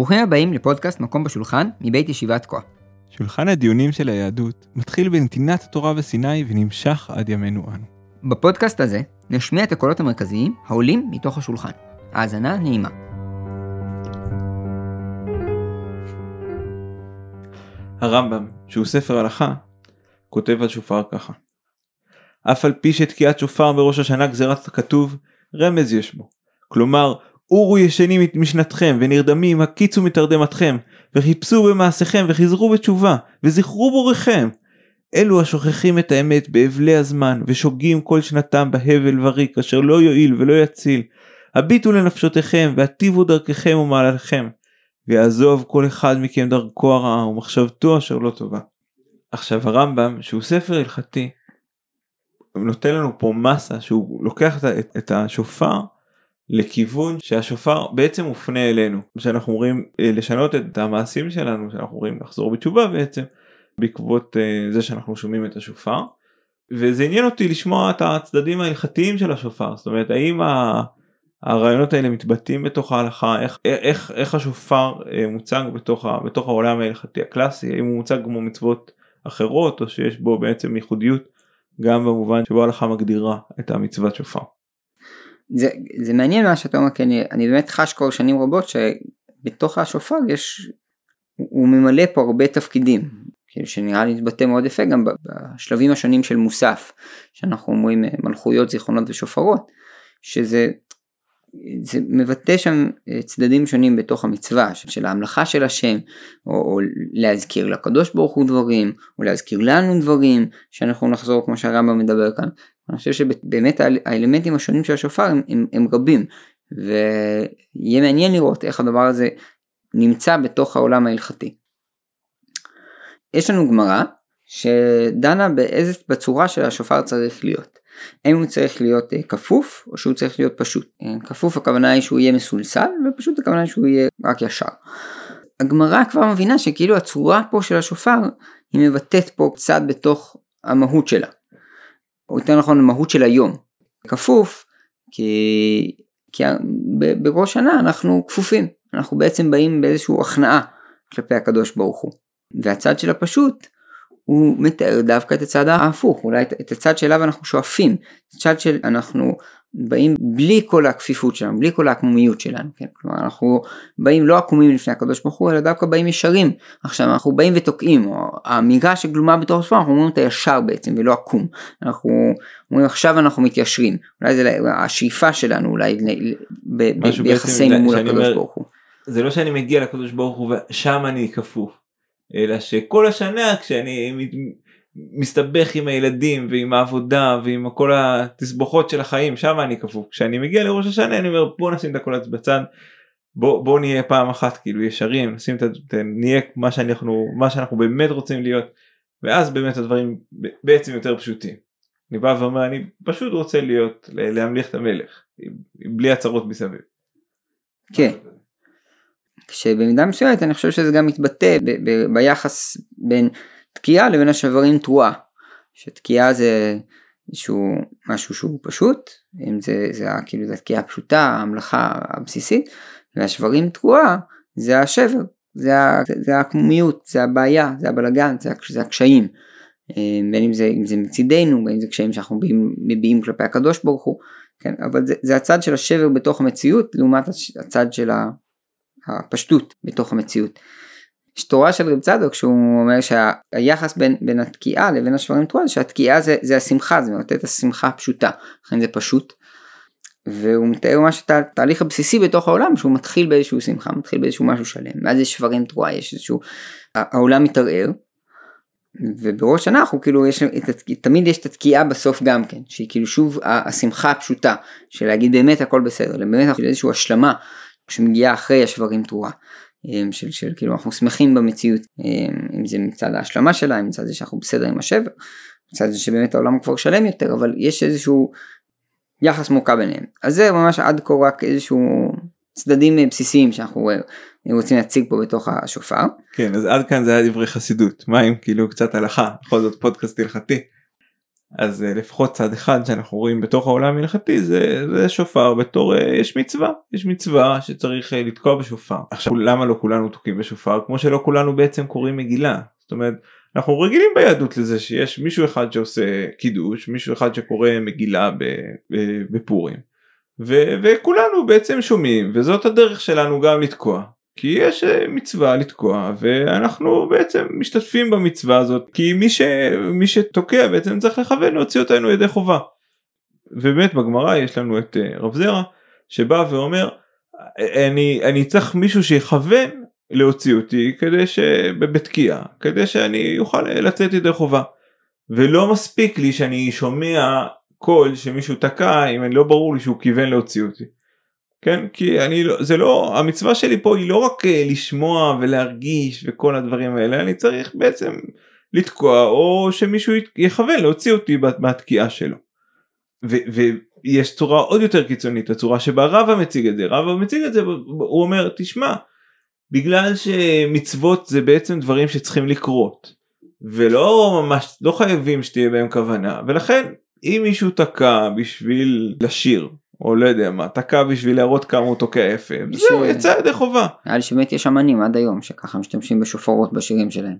ברוכים הבאים לפודקאסט מקום בשולחן מבית ישיבת כה. שולחן הדיונים של היהדות מתחיל בנתינת התורה בסיני ונמשך עד ימינו אנו. בפודקאסט הזה נשמיע את הקולות המרכזיים העולים מתוך השולחן. האזנה נעימה. הרמב"ם, שהוא ספר הלכה, כותב על שופר ככה: אף על פי שתקיעת שופר בראש השנה גזירת הכתוב, רמז יש בו. כלומר, עורו ישנים משנתכם ונרדמים הקיצו מתרדמתכם וחיפשו במעשיכם וחזרו בתשובה וזכרו בוריכם. אלו השוכחים את האמת באבלי הזמן ושוגים כל שנתם בהבל וריק אשר לא יועיל ולא יציל. הביטו לנפשותיכם והטיבו דרככם ומעלליכם ויעזוב כל אחד מכם דרכו הרעה ומחשבתו אשר לא טובה. עכשיו הרמב"ם שהוא ספר הלכתי נותן לנו פה מסה שהוא לוקח את השופר לכיוון שהשופר בעצם מופנה אלינו. שאנחנו אומרים אה, לשנות את המעשים שלנו שאנחנו אומרים לחזור בתשובה בעצם בעקבות אה, זה שאנחנו שומעים את השופר. וזה עניין אותי לשמוע את הצדדים ההלכתיים של השופר. זאת אומרת האם הרעיונות האלה מתבטאים בתוך ההלכה? איך איך איך השופר אה, מוצג בתוך בתוך העולם ההלכתי הקלאסי? האם הוא מוצג כמו מצוות אחרות או שיש בו בעצם ייחודיות גם במובן שבו ההלכה מגדירה את המצוות שופר. זה, זה מעניין מה שאתה אומר כי אני, אני באמת חש כבר שנים רבות שבתוך השופר יש הוא ממלא פה הרבה תפקידים. כאילו שנראה לי להתבטא מאוד יפה גם בשלבים השונים של מוסף שאנחנו אומרים אה, מלכויות זיכרונות ושופרות שזה זה מבטא שם אה, צדדים שונים בתוך המצווה של, של ההמלכה של השם או, או להזכיר לקדוש ברוך הוא דברים או להזכיר לנו דברים שאנחנו נחזור כמו שהרמב"ם מדבר כאן אני חושב שבאמת האלמנטים השונים של השופר הם, הם, הם רבים ויהיה מעניין לראות איך הדבר הזה נמצא בתוך העולם ההלכתי. יש לנו גמרא שדנה באיזה בצורה של השופר צריך להיות. האם הוא צריך להיות אה, כפוף או שהוא צריך להיות פשוט. אה, כפוף הכוונה היא שהוא יהיה מסולסל ופשוט הכוונה היא שהוא יהיה רק ישר. הגמרא כבר מבינה שכאילו הצורה פה של השופר היא מבטאת פה קצת בתוך המהות שלה. או יותר נכון המהות של היום. כפוף כי, כי בראש שנה אנחנו כפופים, אנחנו בעצם באים באיזושהי הכנעה כלפי הקדוש ברוך הוא. והצד של הפשוט הוא מתאר דווקא את הצד ההפוך, אולי את הצד שאליו אנחנו שואפים, הצד של אנחנו באים בלי כל הכפיפות שלנו, בלי כל העקמומיות שלנו, כן? כלומר אנחנו באים לא עקומים לפני הקדוש ברוך הוא, אלא דווקא באים ישרים. עכשיו אנחנו באים ותוקעים, או האמירה שגלומה בתוך הספר, אנחנו אומרים אותה ישר בעצם ולא עקום. אנחנו אומרים עכשיו אנחנו מתיישרים, אולי זה השאיפה שלנו אולי ביחסינו מול הקדוש ברוך הוא. זה לא שאני מגיע לקדוש ברוך הוא ושם אני כפוף, אלא שכל השנה כשאני מסתבך עם הילדים ועם העבודה ועם כל התסבוכות של החיים שם אני כפוף כשאני מגיע לראש השנה אני אומר בוא נשים את הכל בצד בוא בוא נהיה פעם אחת כאילו ישרים נשים את נהיה מה שאנחנו מה שאנחנו באמת רוצים להיות ואז באמת הדברים בעצם יותר פשוטים. אני בא ואומר אני פשוט רוצה להיות להמליך את המלך בלי הצהרות מסביב. כן. כשבמידה מסוימת אני חושב שזה גם מתבטא ב- ב- ביחס בין תקיעה לבין השברים תרועה. שתקיעה זה איזשהו משהו שהוא פשוט, אם זה, זה כאילו זה התקיעה הפשוטה, ההמלכה הבסיסית, והשברים תרועה זה השבר, זה, זה, זה העקמומיות, זה הבעיה, זה הבלגן, זה, זה הקשיים. אה, בין אם זה, אם זה מצידנו, בין אם זה קשיים שאנחנו מביעים, מביעים כלפי הקדוש ברוך הוא, כן, אבל זה, זה הצד של השבר בתוך המציאות לעומת הצד של הפשטות בתוך המציאות. יש תורה של רב צדוק שהוא אומר שהיחס בין, בין התקיעה לבין השברים תרועה שהתקיעה זה, זה השמחה זה נותן את השמחה הפשוטה. לכן זה פשוט. והוא מתאר ממש את התהליך הבסיסי בתוך העולם שהוא מתחיל באיזשהו שמחה מתחיל באיזשהו משהו שלם. ואז יש שברים תרועה? יש איזשהו העולם מתערער. ובראש שנה אנחנו כאילו יש תמיד יש את התקיעה בסוף גם כן שהיא כאילו שוב השמחה הפשוטה של להגיד באמת הכל בסדר באמת איזושהי השלמה שמגיעה אחרי השברים תרועה. אמ, של, של כאילו אנחנו שמחים במציאות אמ, אם זה מצד ההשלמה שלה מצד זה שאנחנו בסדר עם השבר מצד זה שבאמת העולם כבר שלם יותר אבל יש איזשהו יחס מורכב ביניהם אז זה ממש עד כה רק איזשהו צדדים אה, בסיסיים שאנחנו אה, רוצים להציג פה בתוך השופר. כן אז עד כאן זה היה דברי חסידות מה אם כאילו קצת הלכה בכל זאת פודקאסט הלכתי. אז אה, לפחות צד אחד שאנחנו רואים בתוך העולם ההלכתי זה, זה שופר בתור אה, יש מצווה. יש מצווה שצריך אה, לתקוע בשופר. עכשיו למה לא כולנו תוקעים בשופר? כמו שלא כולנו בעצם קוראים מגילה. זאת אומרת אנחנו רגילים ביהדות לזה שיש מישהו אחד שעושה קידוש מישהו אחד שקורא מגילה בפורים. ו- וכולנו בעצם שומעים וזאת הדרך שלנו גם לתקוע כי יש אה, מצווה לתקוע ואנחנו בעצם משתתפים במצווה הזאת כי מי, ש... מי שתוקע בעצם צריך לכוון להוציא אותנו ידי חובה. ובאמת בגמרא יש לנו את אה, רב זרע שבא ואומר אני, אני צריך מישהו שיכוון להוציא אותי כדי שבתקיעה כדי שאני אוכל לצאת ידי חובה ולא מספיק לי שאני שומע קול שמישהו תקע אם לא ברור לי שהוא כיוון להוציא אותי. כן כי אני לא זה לא המצווה שלי פה היא לא רק אה, לשמוע ולהרגיש וכל הדברים האלה אני צריך בעצם לתקוע או שמישהו יכוון להוציא אותי מהתקיעה שלו. ויש צורה עוד יותר קיצונית הצורה שבה רבא מציג את זה רבא מציג את זה הוא אומר תשמע בגלל שמצוות זה בעצם דברים שצריכים לקרות ולא ממש לא חייבים שתהיה בהם כוונה ולכן אם מישהו תקע בשביל לשיר או לא יודע מה, תקע בשביל להראות כמה הוא תוקע ש... זהו, יצא ידי חובה. נראה לי שבאמת יש אמנים עד היום שככה משתמשים בשופרות בשירים שלהם.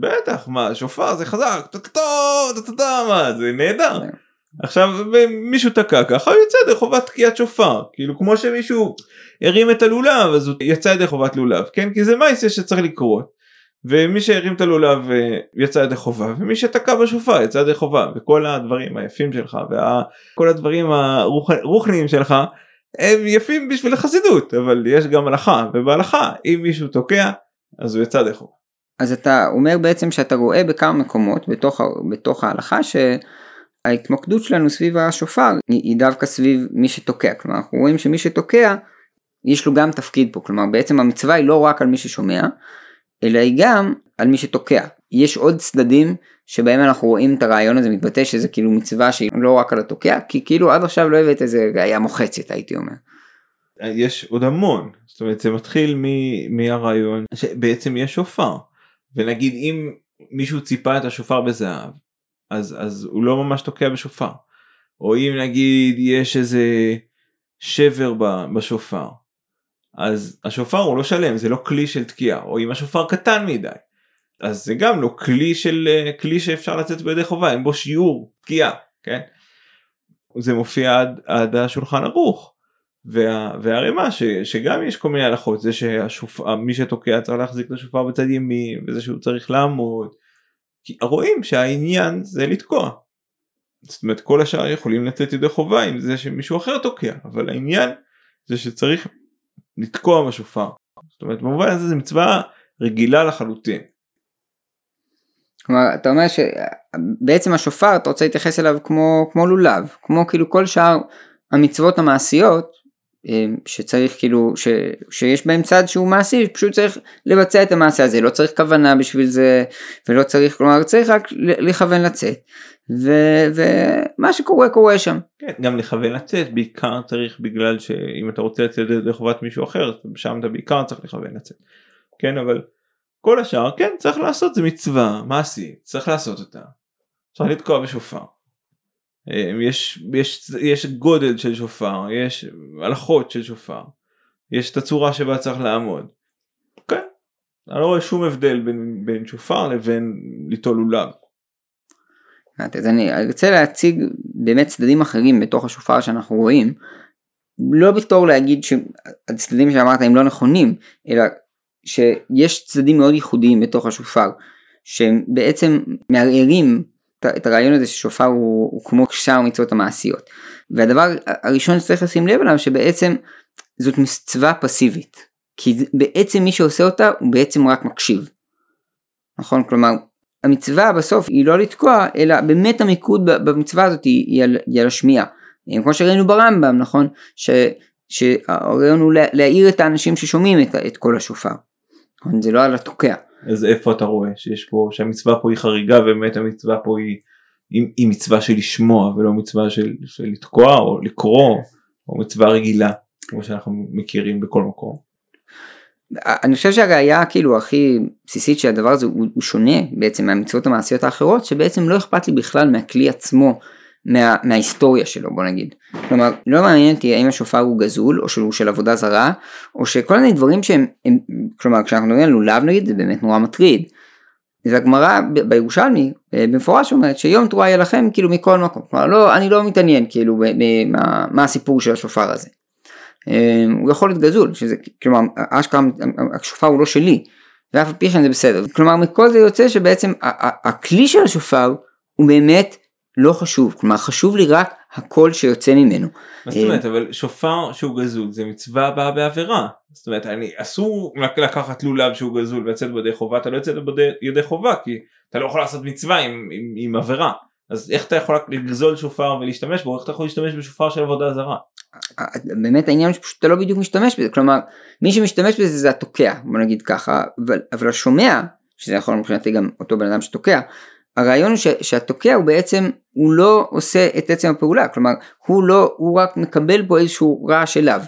בטח, מה, שופר זה חזק, מה, זה נהדר. עכשיו מישהו תקע ככה הוא יצא ידי חובת תקיעת שופר כאילו כמו שמישהו הרים את הלולב אז הוא יצא ידי חובת לולב כן כי זה מייסה שצריך לקרות ומי שהרים את הלולב אה, יצא ידי חובה ומי שתקע בשופר יצא ידי חובה. וכל הדברים היפים שלך וכל הדברים הרוחניים שלך הם יפים בשביל החסידות אבל יש גם הלכה ובהלכה אם מישהו תוקע אז הוא יצא ידי חובה. אז אתה אומר בעצם שאתה רואה בכמה מקומות בתוך, בתוך ההלכה שההתמקדות שלנו סביב השופר היא דווקא סביב מי שתוקע. כלומר אנחנו רואים שמי שתוקע יש לו גם תפקיד פה. כלומר בעצם המצווה היא לא רק על מי ששומע אלא היא גם על מי שתוקע. יש עוד צדדים שבהם אנחנו רואים את הרעיון הזה מתבטא שזה כאילו מצווה שהיא לא רק על התוקע, כי כאילו עד עכשיו לא הבאת איזה ראייה מוחצת הייתי אומר. יש עוד המון, זאת אומרת זה מתחיל מהרעיון שבעצם יש שופר, ונגיד אם מישהו ציפה את השופר בזהב, אז, אז הוא לא ממש תוקע בשופר, או אם נגיד יש איזה שבר בשופר, אז השופר הוא לא שלם זה לא כלי של תקיעה או אם השופר קטן מדי אז זה גם לא כלי של אה, כלי שאפשר לצאת בידי חובה אין בו שיעור תקיעה כן. זה מופיע עד, עד השולחן ערוך וה, והרימה ש, שגם יש כל מיני הלכות זה שמי שתוקע צריך להחזיק את השופר בצד ימין וזה שהוא צריך לעמוד. כי רואים שהעניין זה לתקוע. זאת אומרת כל השאר יכולים לצאת ידי חובה עם זה שמישהו אחר תוקע אבל העניין זה שצריך לתקוע בשופר. זאת אומרת במובן הזה זה מצווה רגילה לחלוטין. כלומר אתה אומר שבעצם השופר אתה רוצה להתייחס אליו כמו כמו לולב כמו כאילו כל שאר המצוות המעשיות אה, שצריך כאילו ש, שיש בהם צד שהוא מעשי פשוט צריך לבצע את המעשה הזה לא צריך כוונה בשביל זה ולא צריך כלומר צריך רק לכוון לצאת ומה שקורה קורה שם. כן, גם לכוון לצאת בעיקר צריך בגלל שאם אתה רוצה לצאת לחובת מישהו אחר שם אתה בעיקר צריך לכוון לצאת. כן אבל כל השאר כן צריך לעשות זה מצווה מעשית צריך לעשות אותה. צריך לתקוע בשופר. אה, יש, יש, יש גודל של שופר יש הלכות של שופר יש את הצורה שבה צריך לעמוד. כן. אני לא רואה שום הבדל בין, בין שופר לבין ליטול לולב. אז אני רוצה להציג באמת צדדים אחרים בתוך השופר שאנחנו רואים, לא בתור להגיד שהצדדים שאמרת הם לא נכונים, אלא שיש צדדים מאוד ייחודיים בתוך השופר, שהם בעצם מערערים את הרעיון הזה ששופר הוא, הוא כמו שאר המצוות המעשיות. והדבר הראשון שצריך לשים לב אליו שבעצם זאת מצווה פסיבית. כי בעצם מי שעושה אותה הוא בעצם רק מקשיב. נכון? כלומר המצווה בסוף היא לא לתקוע אלא באמת המיקוד במצווה הזאת היא, על, היא על השמיעה. כמו שראינו ברמב"ם נכון שהרעיון הוא להעיר את האנשים ששומעים את, את כל השופר. נכון? זה לא על התוקע. אז איפה אתה רואה שיש פה שהמצווה פה היא חריגה ובאמת המצווה פה היא, היא, היא מצווה של לשמוע ולא מצווה של, של לתקוע או לקרוא או מצווה רגילה כמו שאנחנו מכירים בכל מקום. אני חושב שהראייה כאילו הכי בסיסית שהדבר הזה הוא, הוא שונה בעצם מהמצוות המעשיות האחרות שבעצם לא אכפת לי בכלל מהכלי עצמו מה, מההיסטוריה שלו בוא נגיד. כלומר לא מעניין אותי האם השופר הוא גזול או שהוא של עבודה זרה או שכל מיני דברים שהם הם, כלומר כשאנחנו מדברים על לולב נגיד זה באמת נורא מטריד. והגמרא בירושלמי אה, במפורש אומרת שיום תרועה יהיה לכם כאילו מכל מקום. כלומר לא אני לא מתעניין כאילו מה, מה הסיפור של השופר הזה. אה, הוא יכול להיות גזול שזה כלומר אשכרה השופר הוא לא שלי ואף על פי כן זה בסדר כלומר מכל זה יוצא שבעצם הכלי של השופר הוא באמת לא חשוב, כלומר חשוב לי רק הקול שיוצא ממנו. מה זאת אומרת, אבל שופר שהוא גזול זה מצווה הבאה בעבירה. זאת אומרת, אני אסור לקחת לולב שהוא גזול ולצאת בידי חובה, אתה לא יוצא בידי חובה כי אתה לא יכול לעשות מצווה עם, עם, עם עבירה. אז איך אתה יכול לגזול שופר ולהשתמש בו, איך אתה יכול להשתמש בשופר של עבודה זרה? באמת העניין שפשוט אתה לא בדיוק משתמש בזה, כלומר מי שמשתמש בזה זה התוקע, בוא נגיד ככה, אבל, אבל השומע, שזה יכול מבחינתי גם אותו בן אדם שתוקע, הרעיון הוא ש, שהתוקע הוא בעצם, הוא לא עושה את עצם הפעולה, כלומר הוא לא, הוא רק מקבל פה איזשהו רעש אליו.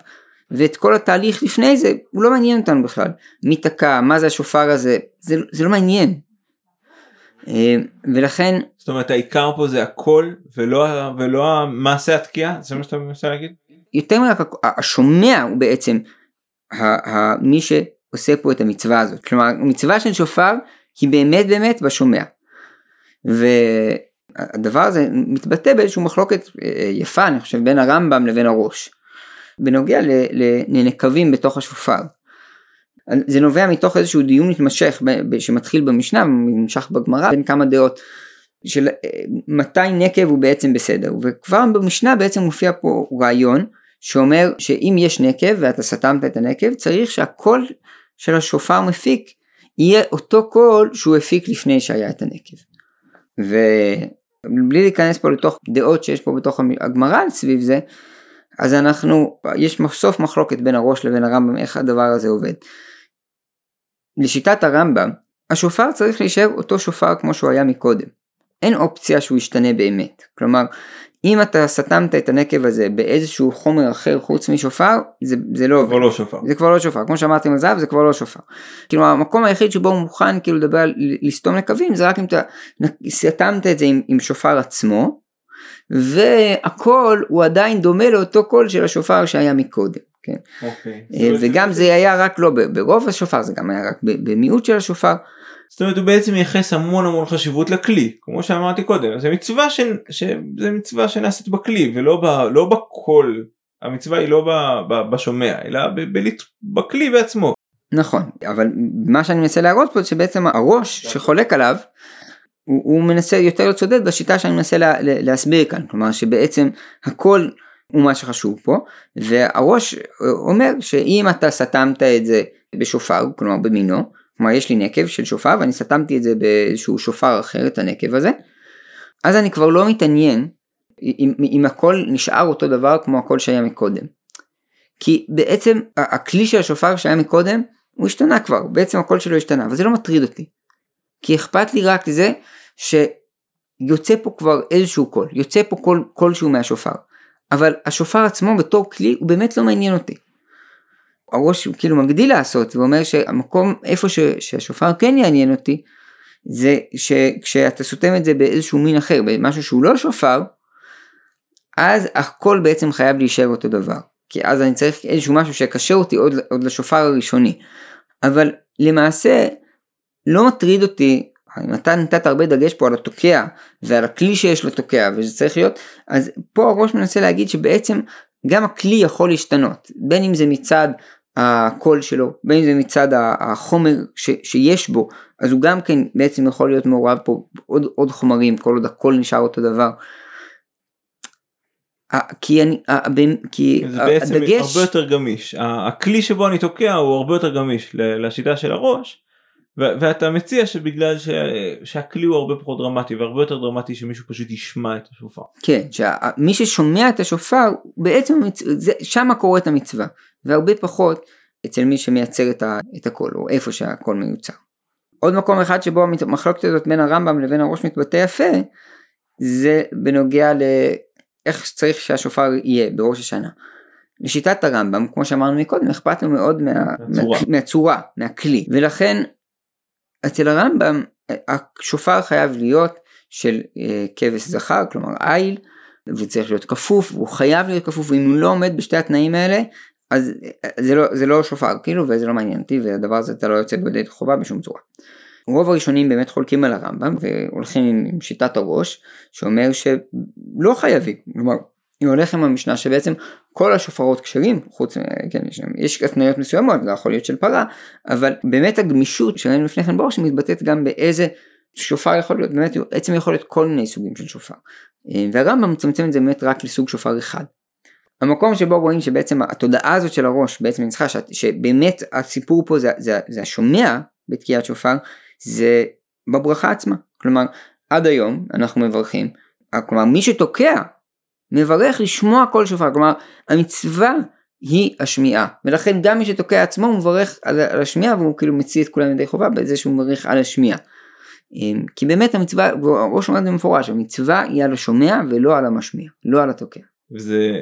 ואת כל התהליך לפני זה, הוא לא מעניין אותנו בכלל. מי תקע, מה זה השופר הזה, זה, זה לא מעניין. אה, ולכן... זאת אומרת העיקר פה זה הקול ולא, ולא המעשה התקיעה? זה מה שאתה מנסה להגיד? יותר מרק השומע הוא בעצם מי שעושה פה את המצווה הזאת. כלומר המצווה של שופר היא באמת באמת בשומע. והדבר הזה מתבטא באיזושהי מחלוקת אה, יפה אני חושב בין הרמב"ם לבין הראש. בנוגע לנקבים בתוך השופר. זה נובע מתוך איזשהו דיון מתמשך שמתחיל במשנה ונמשך בגמרא בין כמה דעות של אה, מתי נקב הוא בעצם בסדר וכבר במשנה בעצם מופיע פה רעיון שאומר שאם יש נקב ואתה סתמת את הנקב צריך שהקול של השופר מפיק יהיה אותו קול שהוא הפיק לפני שהיה את הנקב. ובלי להיכנס פה לתוך דעות שיש פה בתוך הגמרא סביב זה, אז אנחנו, יש סוף מחלוקת בין הראש לבין הרמב"ם איך הדבר הזה עובד. לשיטת הרמב"ם, השופר צריך להישאר אותו שופר כמו שהוא היה מקודם. אין אופציה שהוא ישתנה באמת. כלומר, אם אתה סתמת את הנקב הזה באיזשהו חומר אחר חוץ משופר, זה, זה לא... זה כבר לא שופר. זה כבר לא שופר. כמו שאמרתי עם הזהב, זה כבר לא שופר. כאילו המקום היחיד שבו הוא מוכן כאילו לדבר על לסתום נקבים, זה רק אם אתה סתמת את זה עם, עם שופר עצמו, והקול הוא עדיין דומה לאותו קול של השופר שהיה מקודם. כן. אוקיי. אה, וגם זה היה רק לא ברוב השופר, זה גם היה רק במיעוט של השופר. זאת אומרת הוא בעצם מייחס המון המון חשיבות לכלי כמו שאמרתי קודם זה מצווה ש... ש... זה מצווה שנעשית בכלי ולא ב... לא בקול המצווה היא לא ב... ב... בשומע אלא ב... ב... בכלי בעצמו. נכון אבל מה שאני מנסה להראות פה שבעצם הראש שחולק עליו הוא, הוא מנסה יותר לצודד בשיטה שאני מנסה לה, להסביר כאן כלומר שבעצם הכל הוא מה שחשוב פה והראש אומר שאם אתה סתמת את זה בשופר כלומר במינו כלומר יש לי נקב של שופר ואני סתמתי את זה באיזשהו שופר אחר את הנקב הזה. אז אני כבר לא מתעניין אם, אם הכל נשאר אותו דבר כמו הכל שהיה מקודם. כי בעצם הכלי של השופר שהיה מקודם הוא השתנה כבר. בעצם הקול שלו השתנה אבל זה לא מטריד אותי. כי אכפת לי רק זה שיוצא פה כבר איזשהו קול. יוצא פה קול כלשהו מהשופר. אבל השופר עצמו בתור כלי הוא באמת לא מעניין אותי הראש כאילו מגדיל לעשות ואומר שהמקום איפה ש, שהשופר כן יעניין אותי זה שכשאתה סותם את זה באיזשהו מין אחר במשהו שהוא לא שופר אז הכל בעצם חייב להישאר אותו דבר. כי אז אני צריך איזשהו משהו שיקשר אותי עוד, עוד לשופר הראשוני. אבל למעשה לא מטריד אותי אם אתה נתת הרבה דגש פה על התוקע ועל הכלי שיש לו תוקע וזה צריך להיות אז פה הראש מנסה להגיד שבעצם גם הכלי יכול להשתנות. בין אם זה מצד הקול שלו, בין אם זה מצד החומר ש, שיש בו, אז הוא גם כן בעצם יכול להיות מעורב פה עוד, עוד חומרים, כל עוד הקול נשאר אותו דבר. כי אני, כי זה בעצם הדגש... הרבה יותר גמיש, הכלי שבו אני תוקע הוא הרבה יותר גמיש לשיטה של הראש, ואתה מציע שבגלל ש... שהכלי הוא הרבה פחות דרמטי והרבה יותר דרמטי שמישהו פשוט ישמע את השופר. כן, שמי ששומע את השופר בעצם זה, שמה קורית המצווה והרבה פחות אצל מי שמייצר את. את הקול או איפה שהקול מיוצר. עוד מקום אחד שבו המחלוקת הזאת בין הרמב"ם לבין הראש מתבטא יפה זה בנוגע לאיך צריך שהשופר יהיה בראש השנה. לשיטת הרמב"ם, כמו שאמרנו מקודם, אכפת לו מאוד מה, מהצורה. מה, מהצורה, מהכלי, ולכן אצל הרמב"ם השופר חייב להיות של אה, כבש זכר, כלומר איל, וצריך להיות כפוף, והוא חייב להיות כפוף, ואם הוא לא עומד בשתי התנאים האלה, אז אה, זה לא, זה לא שופר כאילו, וזה לא מעניין אותי, והדבר הזה אתה לא יוצא בידי חובה בשום צורה. רוב הראשונים באמת חולקים על הרמב"ם והולכים עם, שיטת הראש שאומר שלא חייבים, כלומר היא הולך עם המשנה שבעצם כל השופרות כשרים, חוץ, כן, יש, התניות מסוימות, זה יכול להיות של פרה, אבל באמת הגמישות שראינו לפני כן בראש מתבטאת גם באיזה שופר יכול להיות, באמת עצם יכול להיות כל מיני סוגים של שופר. והרמב"ם מצמצם את זה באמת רק לסוג שופר אחד. המקום שבו רואים שבעצם התודעה הזאת של הראש בעצם ניצחה, שבאמת הסיפור פה זה, זה, זה השומע בתקיעת שופר, זה בברכה עצמה. כלומר, עד היום אנחנו מברכים, כלומר מי שתוקע מברך לשמוע כל שופר, כלומר המצווה היא השמיעה, ולכן גם מי שתוקע עצמו הוא מברך על, על השמיעה והוא כאילו מציא את כולם ידי חובה בזה שהוא מברך על השמיעה. אמ, כי באמת המצווה, ראש אומר את זה במפורש, המצווה היא על השומע ולא על המשמיע, לא על התוקע. וזה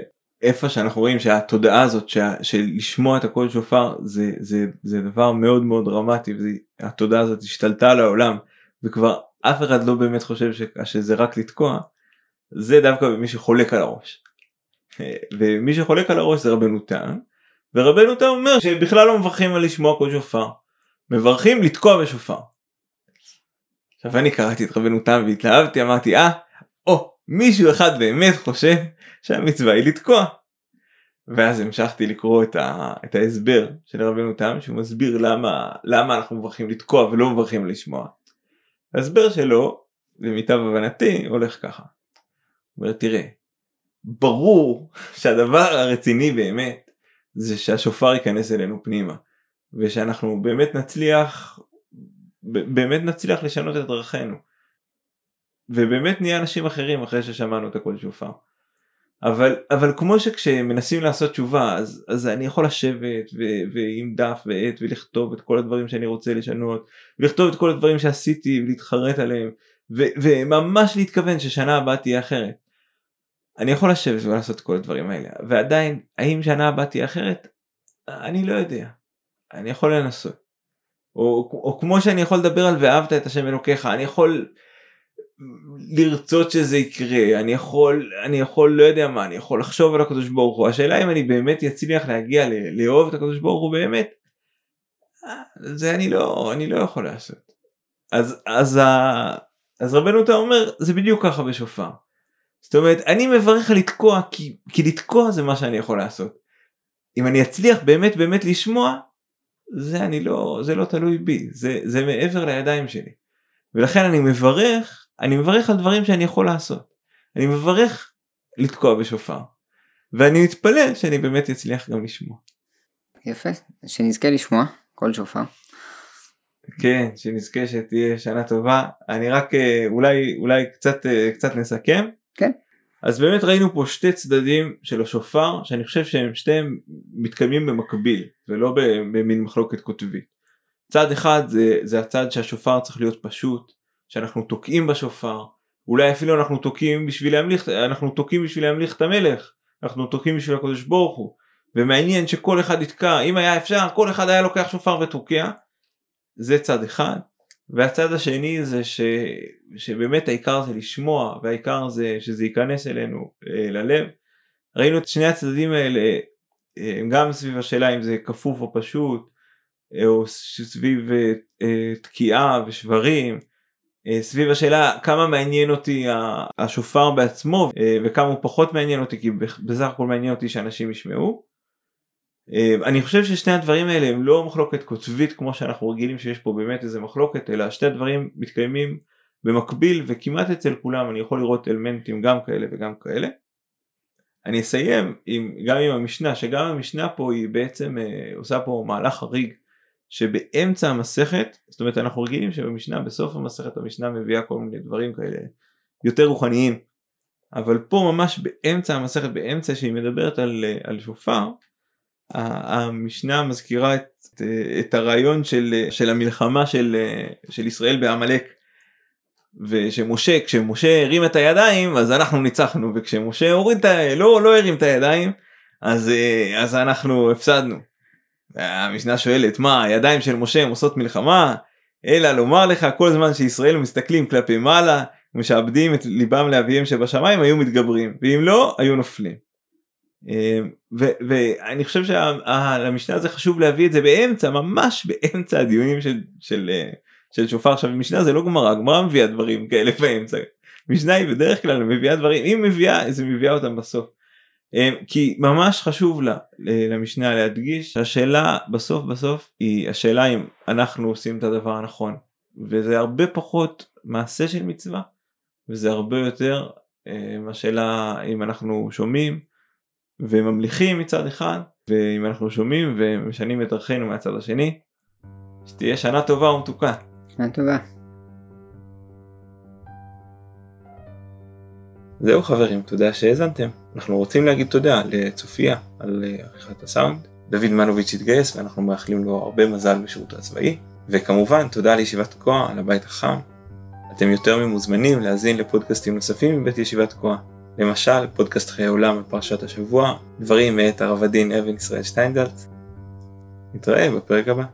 איפה שאנחנו רואים שהתודעה הזאת שה, של לשמוע את הקול שופר זה, זה, זה דבר מאוד מאוד דרמטי והתודעה הזאת השתלטה על העולם וכבר אף אחד לא באמת חושב ש, שזה רק לתקוע זה דווקא מי שחולק על הראש. ומי שחולק על הראש זה רבנו תם ורבנו תם אומר שבכלל לא מברכים על לשמוע קול שופר מברכים לתקוע בשופר. עכשיו אני קראתי את רבנו תם והתלהבתי אמרתי אה או מישהו אחד באמת חושב שהמצווה היא לתקוע. ואז המשכתי לקרוא את, ה, את ההסבר של רבנו תם שהוא מסביר למה, למה אנחנו מברכים לתקוע ולא מברכים לשמוע. ההסבר שלו למיטב הבנתי הולך ככה. הוא אומר תראה ברור שהדבר הרציני באמת זה שהשופר ייכנס אלינו פנימה ושאנחנו באמת נצליח באמת נצליח לשנות את דרכינו. ובאמת נהיה אנשים אחרים אחרי ששמענו את הקול שופר. אבל אבל כמו שכשמנסים לעשות תשובה אז אז אני יכול לשבת ו- ועם דף ועט ולכתוב את כל הדברים שאני רוצה לשנות ולכתוב את כל הדברים שעשיתי ולהתחרט עליהם ו- וממש להתכוון ששנה הבאה תהיה אחרת. אני יכול לשבת ולעשות את כל הדברים האלה ועדיין האם שנה הבאה תהיה אחרת אני לא יודע אני יכול לנסות או, או כמו שאני יכול לדבר על ואהבת את השם אלוקיך אני יכול לרצות שזה יקרה אני יכול אני יכול לא יודע מה אני יכול לחשוב על הקדוש ברוך הוא השאלה אם אני באמת אצליח להגיע לאהוב את הקדוש ברוך הוא באמת זה אני לא אני לא יכול לעשות אז אז אז רבנו אתה אומר זה בדיוק ככה בשופר. זאת אומרת אני מברך על לתקוע כי כי לתקוע זה מה שאני יכול לעשות. אם אני אצליח באמת באמת לשמוע זה אני לא זה לא תלוי בי זה זה מעבר לידיים שלי. ולכן אני מברך אני מברך על דברים שאני יכול לעשות. אני מברך לתקוע בשופר. ואני מתפלל שאני באמת אצליח גם לשמוע. יפה, שנזכה לשמוע כל שופר. כן, שנזכה שתהיה שנה טובה. אני רק אה, אולי אולי קצת אה, קצת נסכם. כן. אז באמת ראינו פה שתי צדדים של השופר שאני חושב שהם שתיהם מתקיימים במקביל ולא במין מחלוקת קוטבית. צד אחד זה, זה הצד שהשופר צריך להיות פשוט, שאנחנו תוקעים בשופר, אולי אפילו אנחנו תוקעים בשביל להמליך, אנחנו תוקעים בשביל להמליך את המלך, אנחנו תוקעים בשביל הקדוש ברוך הוא, ומעניין שכל אחד יתקע, אם היה אפשר כל אחד היה לוקח שופר ותוקע, זה צד אחד, והצד השני זה ש... שבאמת העיקר זה לשמוע והעיקר זה שזה ייכנס אלינו אה, ללב. ראינו את שני הצדדים האלה אה, גם סביב השאלה אם זה כפוף או פשוט אה, או סביב תקיעה ושברים סביב השאלה כמה מעניין אותי השופר בעצמו וכמה הוא פחות מעניין אותי כי בסך הכל מעניין אותי שאנשים ישמעו. אני חושב ששני הדברים האלה הם לא מחלוקת קוטבית כמו שאנחנו רגילים שיש פה באמת איזה מחלוקת אלא שתי הדברים מתקיימים במקביל וכמעט אצל כולם אני יכול לראות אלמנטים גם כאלה וגם כאלה. אני אסיים עם, גם עם המשנה שגם המשנה פה היא בעצם אה, עושה פה מהלך חריג שבאמצע המסכת זאת אומרת אנחנו רגילים שבמשנה בסוף המסכת המשנה מביאה כל מיני דברים כאלה יותר רוחניים אבל פה ממש באמצע המסכת באמצע שהיא מדברת על, על שופר המשנה מזכירה את, את הרעיון של, של המלחמה של, של ישראל בעמלק ושמשה כשמשה הרים את הידיים אז אנחנו ניצחנו וכשמשה הוריד את ה... לא, לא הרים את הידיים אז, אז אנחנו הפסדנו. המשנה שואלת מה הידיים של משה הם עושות מלחמה אלא לומר לך כל זמן שישראל מסתכלים כלפי מעלה משעבדים את ליבם לאביהם שבשמיים היו מתגברים ואם לא היו נופלים. אה, ואני חושב שלמשנה הזה חשוב להביא את זה באמצע ממש באמצע הדיונים של, של, אה, של שופר עכשיו משנה זה לא גמרא גמרא מביאה דברים כאלה באמצע משנה היא בדרך כלל מביאה דברים אם מביאה אז היא מביאה אותם בסוף. אה, כי ממש חשוב לה למשנה להדגיש שהשאלה בסוף בסוף היא השאלה אם אנחנו עושים את הדבר הנכון וזה הרבה פחות מעשה של מצווה וזה הרבה יותר השאלה אם אנחנו שומעים וממליכים מצד אחד ואם אנחנו שומעים ומשנים את דרכינו מהצד השני שתהיה שנה טובה ומתוקה. שנה טובה. זהו חברים, תודה שהאזנתם. אנחנו רוצים להגיד תודה לצופיה על אה, עריכת הסאונד. דוד מנוביץ' התגייס ואנחנו מאחלים לו הרבה מזל בשירותו הצבאי. וכמובן תודה לישיבת תקוע על הבית החם. אתם יותר ממוזמנים להאזין לפודקאסטים נוספים מבית ישיבת תקוע. למשל פודקאסט חיי עולם על פרשת השבוע, דברים מאת הרב הדין אבן ישראל שטיינדלט. נתראה בפרק הבא.